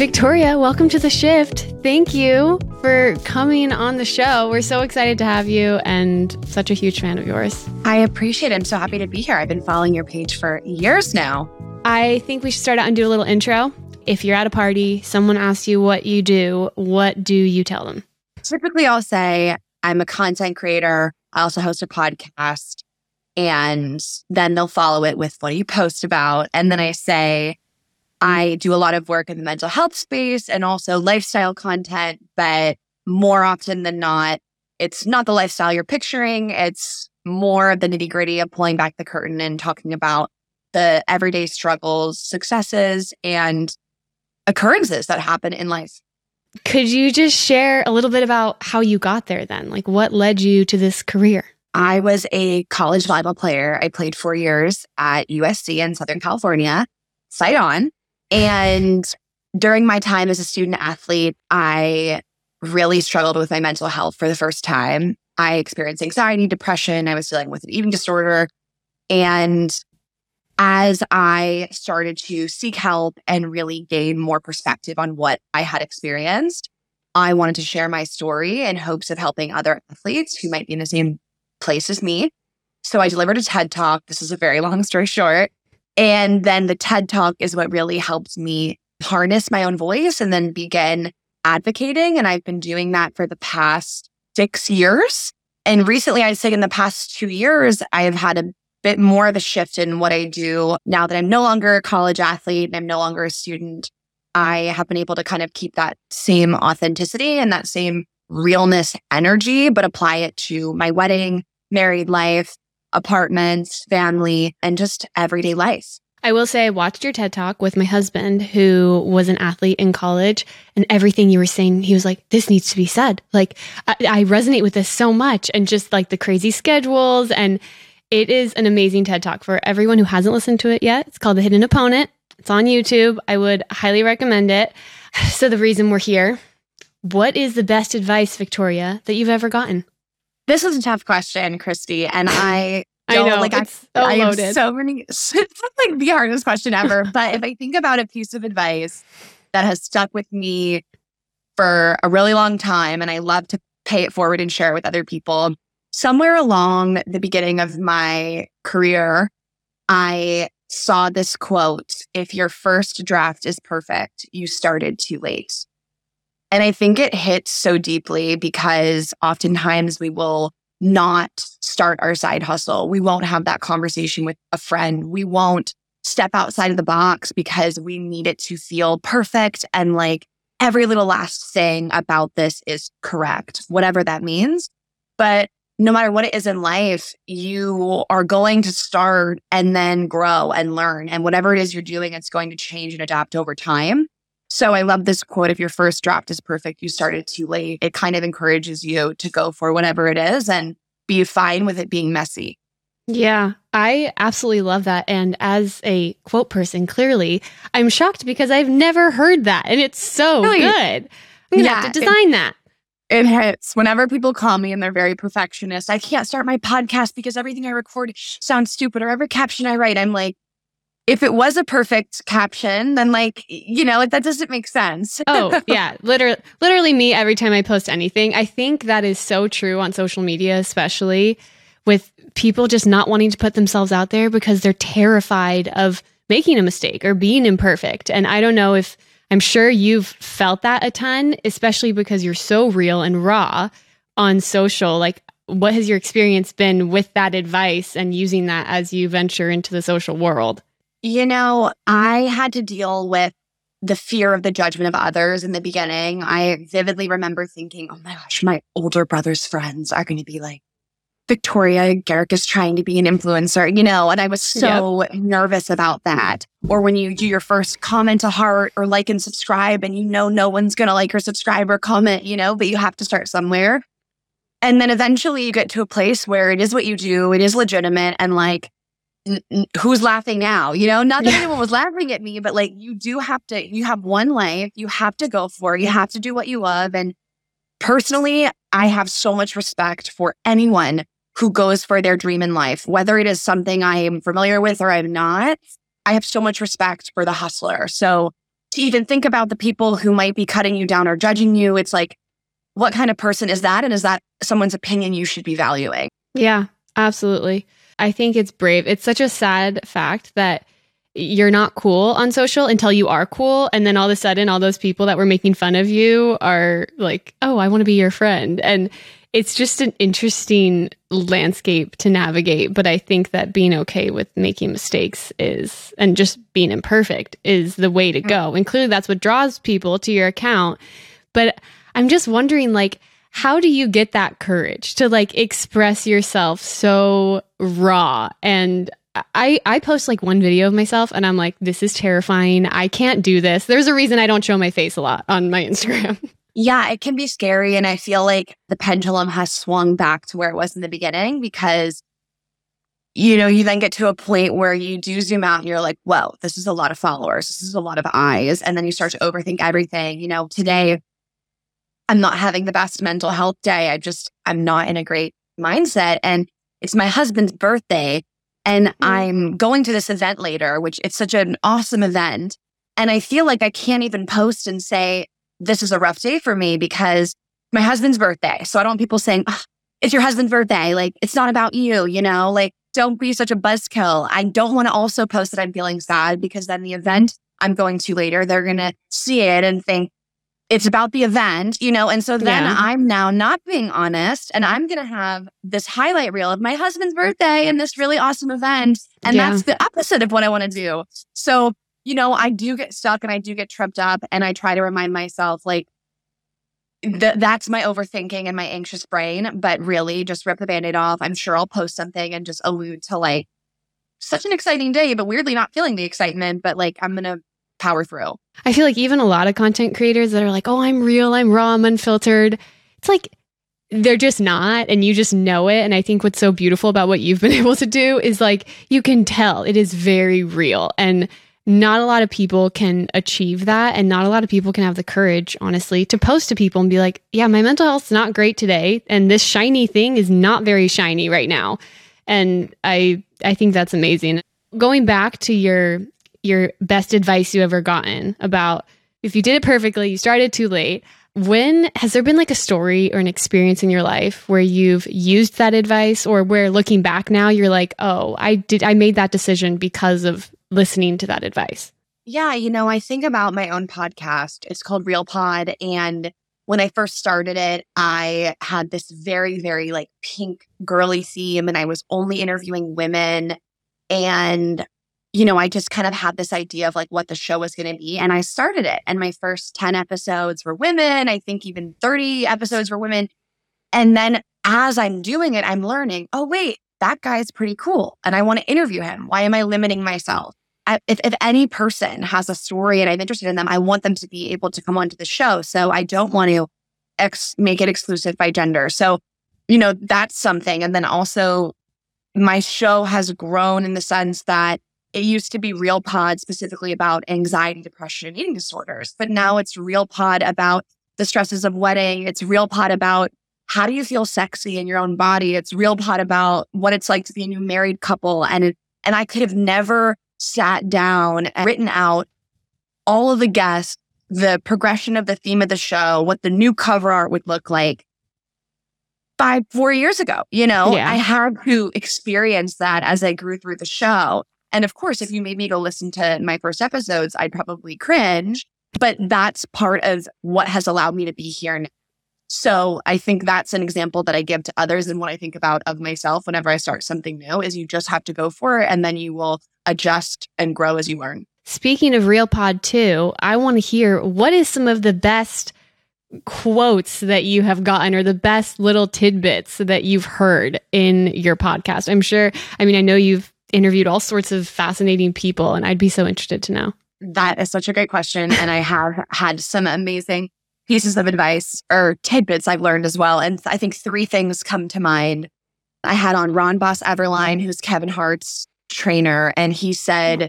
Victoria, welcome to the shift. Thank you for coming on the show. We're so excited to have you and such a huge fan of yours. I appreciate it. I'm so happy to be here. I've been following your page for years now. I think we should start out and do a little intro. If you're at a party, someone asks you what you do, what do you tell them? Typically, I'll say I'm a content creator. I also host a podcast. And then they'll follow it with what do you post about? And then I say, Mm. I do a lot of work in the mental health space and also lifestyle content, but more often than not, it's not the lifestyle you're picturing. It's more of the nitty gritty of pulling back the curtain and talking about the everyday struggles, successes, and occurrences that happen in life. Could you just share a little bit about how you got there then? Like what led you to this career? I was a college volleyball player. I played four years at USC in Southern California, fight on. And during my time as a student athlete, I really struggled with my mental health for the first time. I experienced anxiety, depression. I was dealing with an eating disorder. And as I started to seek help and really gain more perspective on what I had experienced, I wanted to share my story in hopes of helping other athletes who might be in the same place as me. So I delivered a TED talk. This is a very long story short. And then the TED talk is what really helped me harness my own voice and then begin advocating. And I've been doing that for the past six years. And recently, I'd say in the past two years, I have had a bit more of a shift in what I do now that I'm no longer a college athlete and I'm no longer a student. I have been able to kind of keep that same authenticity and that same realness energy, but apply it to my wedding, married life, apartments, family, and just everyday life. I will say I watched your TED talk with my husband who was an athlete in college and everything you were saying, he was like, this needs to be said. Like I, I resonate with this so much and just like the crazy schedules and it is an amazing TED Talk for everyone who hasn't listened to it yet. It's called The Hidden Opponent. It's on YouTube. I would highly recommend it. So, the reason we're here, what is the best advice, Victoria, that you've ever gotten? This is a tough question, Christy. And I I know, like I, so I have so many it's like the hardest question ever. but if I think about a piece of advice that has stuck with me for a really long time, and I love to pay it forward and share it with other people, somewhere along the beginning of my career, I saw this quote If your first draft is perfect, you started too late. And I think it hits so deeply because oftentimes we will not start our side hustle. We won't have that conversation with a friend. We won't step outside of the box because we need it to feel perfect and like every little last thing about this is correct, whatever that means. But no matter what it is in life, you are going to start and then grow and learn. And whatever it is you're doing, it's going to change and adapt over time. So I love this quote if your first draft is perfect, you started too late. It kind of encourages you to go for whatever it is and be fine with it being messy. Yeah, I absolutely love that. And as a quote person, clearly, I'm shocked because I've never heard that. And it's so Really? good. To Yeah, have to design that. It hits whenever people call me and they're very perfectionist. I can't start my podcast because everything I record sounds stupid or every caption I write, I'm like, if it was a perfect caption, then like, you know, that doesn't make sense. Oh, yeah. Literally, literally me every time I post anything. I think that is so true on social media, especially with people just not wanting to put themselves out there because they're terrified of making a mistake or being imperfect. And I don't know if I'm sure you've felt that a ton, especially because you're so real and raw on social. Like, what has your experience been with that advice and using that as you venture into the social world? You know, I had to deal with the fear of the judgment of others in the beginning. I vividly remember thinking, oh my gosh, my older brother's friends are going to be like, Victoria Garrick is trying to be an influencer, you know, and I was so nervous about that. Or when you do your first comment to heart or like and subscribe, and you know no one's going to like or subscribe or comment, you know, but you have to start somewhere. And then eventually you get to a place where it is what you do, it is legitimate, and like, who's laughing now? You know, not that Yeah. anyone was laughing at me, but like, you do have to, you have one life, you have to go for it, you have to do what you love. And personally, I have so much respect for anyone who goes for their dream in life, whether it is something I am familiar with or I'm not. I have so much respect for the hustler. So to even think about the people who might be cutting you down or judging you. It's like, what kind of person is that? And is that someone's opinion you should be valuing? Yeah, absolutely. I think it's brave. It's such a sad fact that you're not cool on social until you are cool. And then all of a sudden, all those people that were making fun of you are like, oh, I want to be your friend. And it's just an interesting landscape to navigate. But I think that being okay with making mistakes is, and just being imperfect is the way to mm. go. And clearly that's what draws people to your account. But I'm just wondering, like, how do you get that courage to like express yourself so raw and I, I post like one video of myself and I'm like, this is terrifying. I can't do this. There's a reason I don't show my face a lot on my Instagram. Yeah, it can be scary. And I feel like the pendulum has swung back to where it was in the beginning because, you know, you then get to a point where you do zoom out and you're like, whoa, this is a lot of followers. This is a lot of eyes. And then you start to overthink everything. You know, today I'm not having the best mental health day. I just, I'm not in a great mindset. And it's my husband's birthday. And mm-hmm. I'm going to this event later, which it's such an awesome event. And I feel like I can't even post and say, this is a rough day for me because my husband's birthday. So I don't want people saying, oh, it's your husband's birthday. Like, it's not about you, you know, like, don't be such a buzzkill. I don't want to also post that I'm feeling sad because then the event I'm going to later, they're going to see it and think it's about the event, you know? And so then yeah. I'm now not being honest and I'm going to have this highlight reel of my husband's birthday and this really awesome event. And yeah. that's the opposite of what I want to do. So you know, I do get stuck and I do get tripped up and I try to remind myself like th- that's my overthinking and my anxious brain, but really just rip the band-aid off. I'm sure I'll post something and just allude to like such an exciting day, but weirdly not feeling the excitement, but like I'm gonna power through. I feel like even a lot of content creators that are like, oh, I'm real, I'm raw, I'm unfiltered. It's like they're just not and you just know it and i think what's so beautiful about what you've been able to do is like you can tell it is very real and not a lot of people can achieve that and not a lot of people can have the courage honestly to post to people and be like yeah my mental health's not great today and this shiny thing is not very shiny right now and i i think that's amazing going back to your your best advice you ever gotten about if you did it perfectly you started too late when has there been like a story or an experience in your life where you've used that advice or where looking back now you're like oh i did i made that decision because of listening to that advice? Yeah, you know, I think about my own podcast. It's called Real Pod. And when I first started it, I had this very, very like pink girly theme and I was only interviewing women. And, you know, I just kind of had this idea of like what the show was going to be. And I started it. And my first 10 episodes were women. I think even 30 episodes were women. And then as I'm doing it, I'm learning, oh, wait, that guy's pretty cool. And I want to interview him. Why am I limiting myself? if, if any person has a story and I'm interested in them, I want them to be able to come onto the show. So I don't want to ex- make it exclusive by gender. So, you know, that's something. And then also, my show has grown in the sense that it used to be Real Pod specifically about anxiety, depression, and eating disorders, but now it's Real Pod about the stresses of wedding. It's Real Pod about how do you feel sexy in your own body. It's Real Pod about what it's like to be a new married couple. And it, and I could have never sat down and written out all of the guests, the progression of the theme of the show, what the new cover art would look like five, four years ago. You know, yeah. I had to experience that as I grew through the show. And of course, if you made me go listen to my first episodes, I'd probably cringe. But that's part of what has allowed me to be here now. So I think that's an example that I give to others and what I think about of myself whenever I start something new is you just have to go for it and then you will adjust and grow as you learn. Speaking of Real Pod 2, I want to hear what is some of the best quotes that you have gotten or the best little tidbits that you've heard in your podcast. I'm sure, I mean, I know you've interviewed all sorts of fascinating people and I'd be so interested to know. That is such a great question. And I have had some amazing pieces of advice or tidbits I've learned as well. And I think three things come to mind. I had on Ron Boss Everline, who's Kevin Hart's trainer, and he said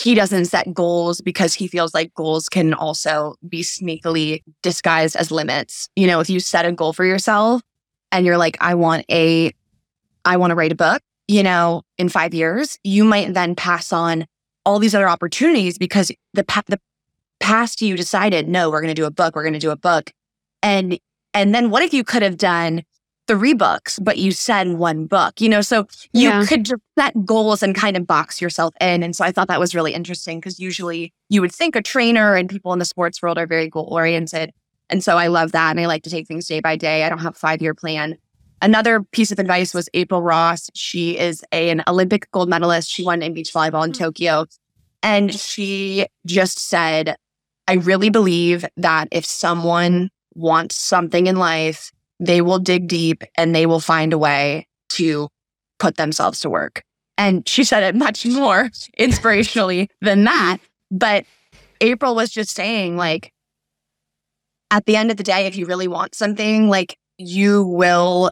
he doesn't set goals because he feels like goals can also be sneakily disguised as limits. You know, if you set a goal for yourself and you're like, I want a, I want to write a book, you know, in five years, you might then pass on all these other opportunities because the, the past you decided, no, we're going to do a book, we're going to do a book. And, and then what if you could have done three books, but you said one book, you know? So you yeah. could set goals and kind of box yourself in. And so I thought that was really interesting because usually you would think a trainer and people in the sports world are very goal oriented. And so I love that. And I like to take things day by day. I don't have a five year plan. Another piece of advice was April Ross. She is a, an Olympic gold medalist. She won in beach volleyball in mm-hmm. Tokyo. And she just said, I really believe that if someone wants something in life, they will dig deep and they will find a way to put themselves to work. And she said it much more inspirationally than that. But April was just saying, like, at the end of the day, if you really want something, like, you will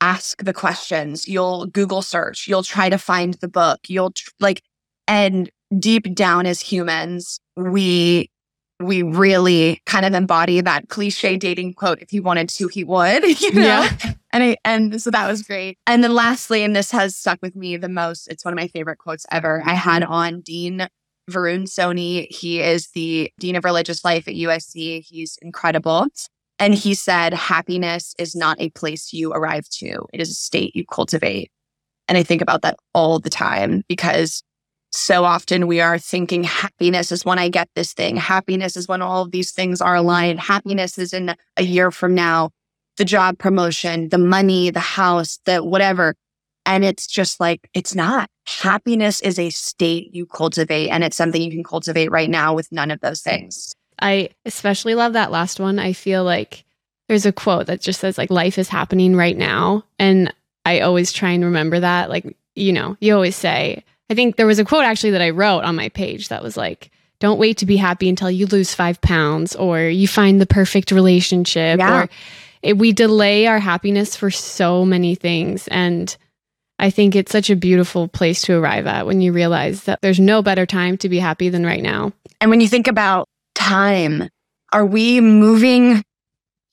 ask the questions, you'll Google search, you'll try to find the book, you'll tr- like, and deep down as humans, we we really kind of embody that cliche dating quote if he wanted to he would you know? Yeah. and I, and so that was great. And then lastly and this has stuck with me the most it's one of my favorite quotes ever i had on dean varun soni he is the dean of religious life at usc he's incredible and he said happiness is not a place you arrive to it is a state you cultivate and i think about that all the time because so often we are thinking happiness is when I get this thing. Happiness is when all of these things are aligned. Happiness is in a year from now, the job promotion, the money, the house, the whatever. And it's just like, it's not. Happiness is a state you cultivate, and it's something you can cultivate right now with none of those things. I especially love that last one. I feel like there's a quote that just says, like, life is happening right now. And I always try and remember that. Like, you know, you always say, I think there was a quote actually that I wrote on my page that was like, don't wait to be happy until you lose five pounds or you find the perfect relationship yeah. or it, we delay our happiness for so many things. And I think it's such a beautiful place to arrive at when you realize that there's no better time to be happy than right now. And when you think about time, are we moving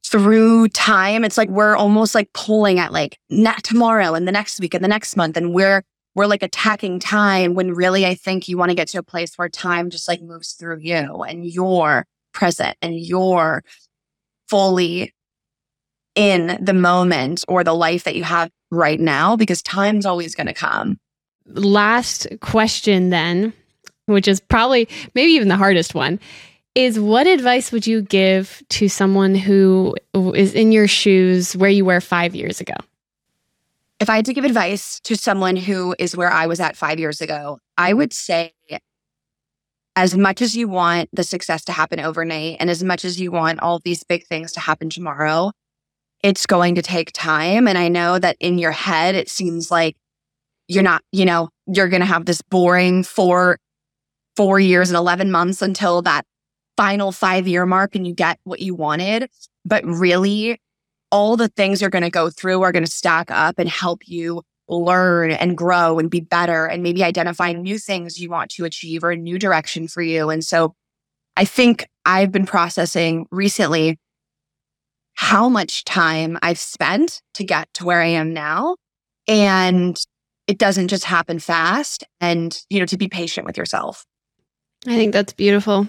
through time? It's like we're almost like pulling at like not tomorrow and the next week and the next month. And we're we're like attacking time when really I think you want to get to a place where time just like moves through you and you're present and you're fully in the moment or the life that you have right now because time's always going to come. Last question then, which is probably maybe even the hardest one, is what advice would you give to someone who is in your shoes where you were 5 years ago? if I had to give advice to someone who is where I was at five years ago, I would say as much as you want the success to happen overnight and as much as you want all these big things to happen tomorrow, it's going to take time. And I know that in your head, it seems like you're not, you know, you're going to have this boring four, four years and 11 months until that final five year mark and you get what you wanted. But really, all the things you're going to go through are going to stack up and help you learn and grow and be better and maybe identify new things you want to achieve or a new direction for you. And so I think I've been processing recently how much time I've spent to get to where I am now. And it doesn't just happen fast and, you know, to be patient with yourself. I think that's beautiful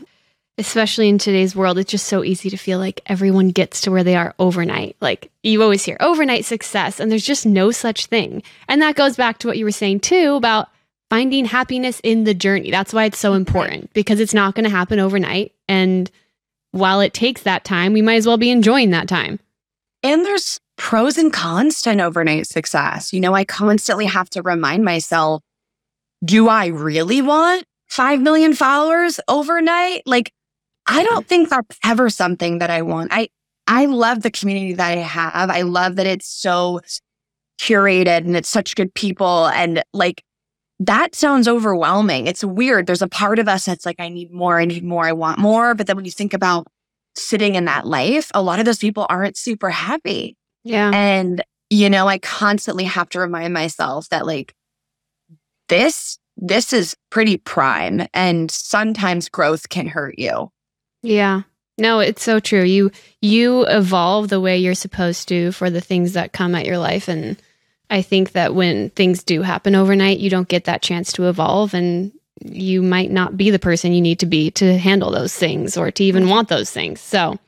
especially in today's world, it's just so easy to feel like everyone gets to where they are overnight. Like you always hear overnight success, and there's just no such thing. And that goes back to what you were saying too about finding happiness in the journey. That's why it's so important because it's not going to happen overnight. And while it takes that time, we might as well be enjoying that time. And there's pros and cons to an overnight success. You know, I constantly have to remind myself do I really want 5 million followers overnight? Like, I don't mm-hmm. think that's ever something that I want. I I love the community that I have. I love that it's so curated and it's such good people and like that sounds overwhelming. It's weird. There's a part of us that's like I need more, I need more, I want more, but then when you think about sitting in that life, a lot of those people aren't super happy. Yeah. And you know, I constantly have to remind myself that like this this is pretty prime and sometimes growth can hurt you. Yeah. No, it's so true. You you evolve the way you're supposed to for the things that come at your life and I think that when things do happen overnight, you don't get that chance to evolve and you might not be the person you need to be to handle those things or to even mm-hmm. want those things. So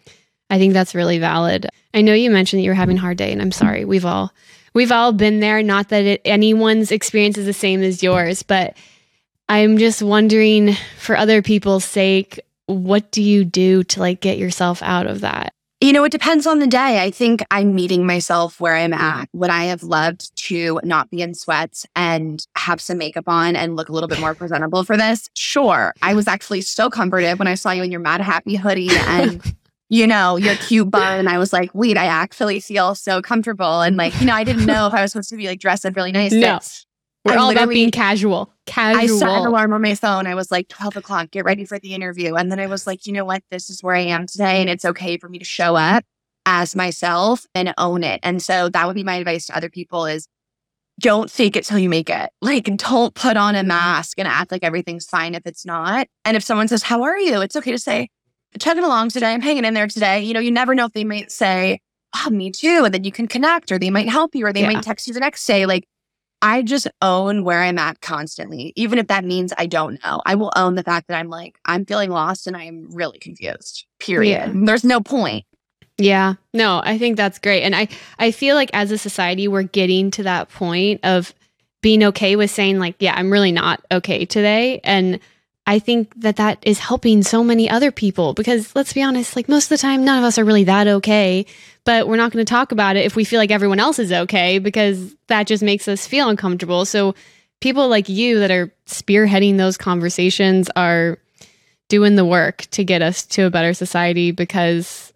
I think that's really valid. I know you mentioned that you're having a hard day and I'm sorry. We've all we've all been there, not that it, anyone's experience is the same as yours, but I'm just wondering for other people's sake, what do you do to like get yourself out of that? You know, it depends on the day. I think I'm meeting myself where I'm at. Would I have loved to not be in sweats and have some makeup on and look a little bit more presentable for this? Sure. I was actually so comforted when I saw you in your Madhappy hoodie and, you know, your cute bun. I was like, wait, I actually feel so comfortable. And like, you know, I didn't know if I was supposed to be like dressed up really nice. No. We're I all about being casual. Casual. I set an alarm on my phone. I was like, 12 o'clock, get ready for the interview. And then I was like, you know what? This is where I am today. And it's okay for me to show up as myself and own it. And so that would be my advice to other people is don't fake it till you make it. Like, don't put on a mask and act like everything's fine if it's not. And if someone says, How are you? It's okay to say, chugging along today. I'm hanging in there today. You know, you never know if they might say, Oh, me too. And then you can connect or they might help you or they yeah. might text you the next day. Like, I just own where I'm at constantly, even if that means I don't know. I will own the fact that I'm like, I'm feeling lost and I'm really confused, period. Yeah. There's no point. Yeah. No, I think that's great. And I, I feel like as a society, we're getting to that point of being okay with saying, like, yeah, I'm really not okay today. And I think that that is helping so many other people because let's be honest, like most of the time, none of us are really that okay but we're not going to talk about it if we feel like everyone else is okay because that just makes us feel uncomfortable. So people like you that are spearheading those conversations are doing the work to get us to a better society because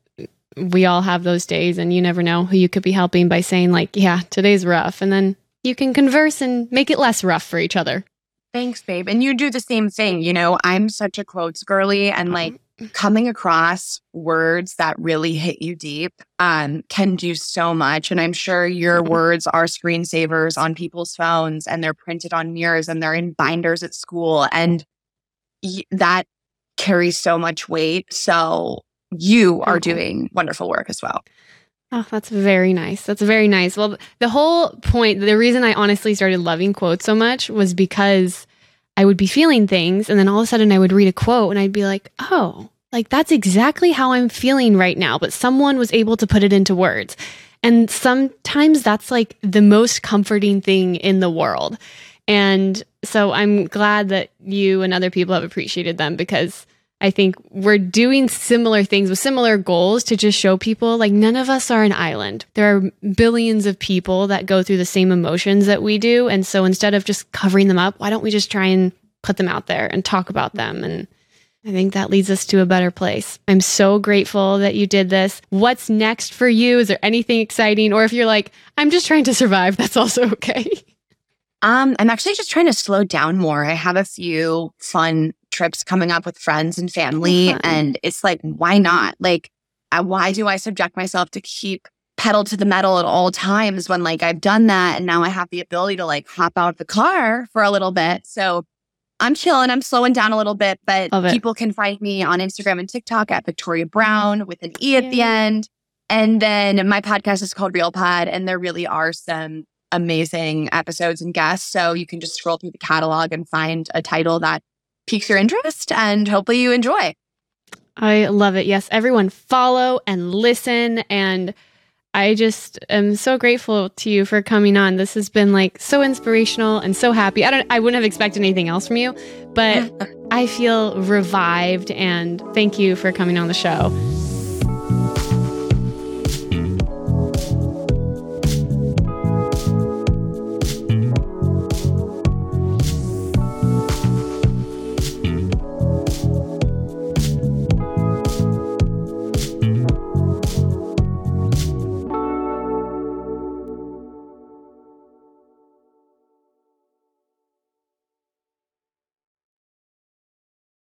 we all have those days and you never know who you could be helping by saying like, yeah, today's rough and then you can converse and make it less rough for each other. Thanks, babe. And you do the same thing. You know, I'm such a quotes girly and like coming across words that really hit you deep um, can do so much. And I'm sure your mm-hmm. words are screensavers on people's phones and they're printed on mirrors and they're in binders at school. And y- that carries so much weight. So you are mm-hmm. doing wonderful work as well. Oh, that's very nice. That's very nice. Well, the whole point, the reason I honestly started loving quotes so much was because I would be feeling things and then all of a sudden I would read a quote and I'd be like, oh, like that's exactly how I'm feeling right now, but someone was able to put it into words. And sometimes that's like the most comforting thing in the world. And so I'm glad that you and other people have appreciated them because I think we're doing similar things with similar goals to just show people like none of us are an island. There are billions of people that go through the same emotions that we do. And so instead of just covering them up, why don't we just try and put them out there and talk about them? And I think that leads us to a better place. I'm so grateful that you did this. What's next for you? Is there anything exciting? Or if you're like, I'm just trying to survive, that's also okay. Um, I'm actually just trying to slow down more. I have a few fun trips coming up with friends and family, uh-huh. and it's like, why not? Like, why do I subject myself to keep pedal to the metal at all times when like I've done that and now I have the ability to like hop out of the car for a little bit. So I'm chilling. I'm slowing down a little bit, but people can find me on Instagram and TikTok at Victoria Browne with an E at the end. And then my podcast is called Real Pod, and there really are some amazing episodes and guests. So you can just scroll through the catalog and find a title that piques your interest and hopefully you enjoy. I love it. Yes, everyone follow and listen and I just am so grateful to you for coming on. This has been like so inspirational and so happy. I don't I wouldn't have expected anything else from you, but I feel revived and thank you for coming on the show.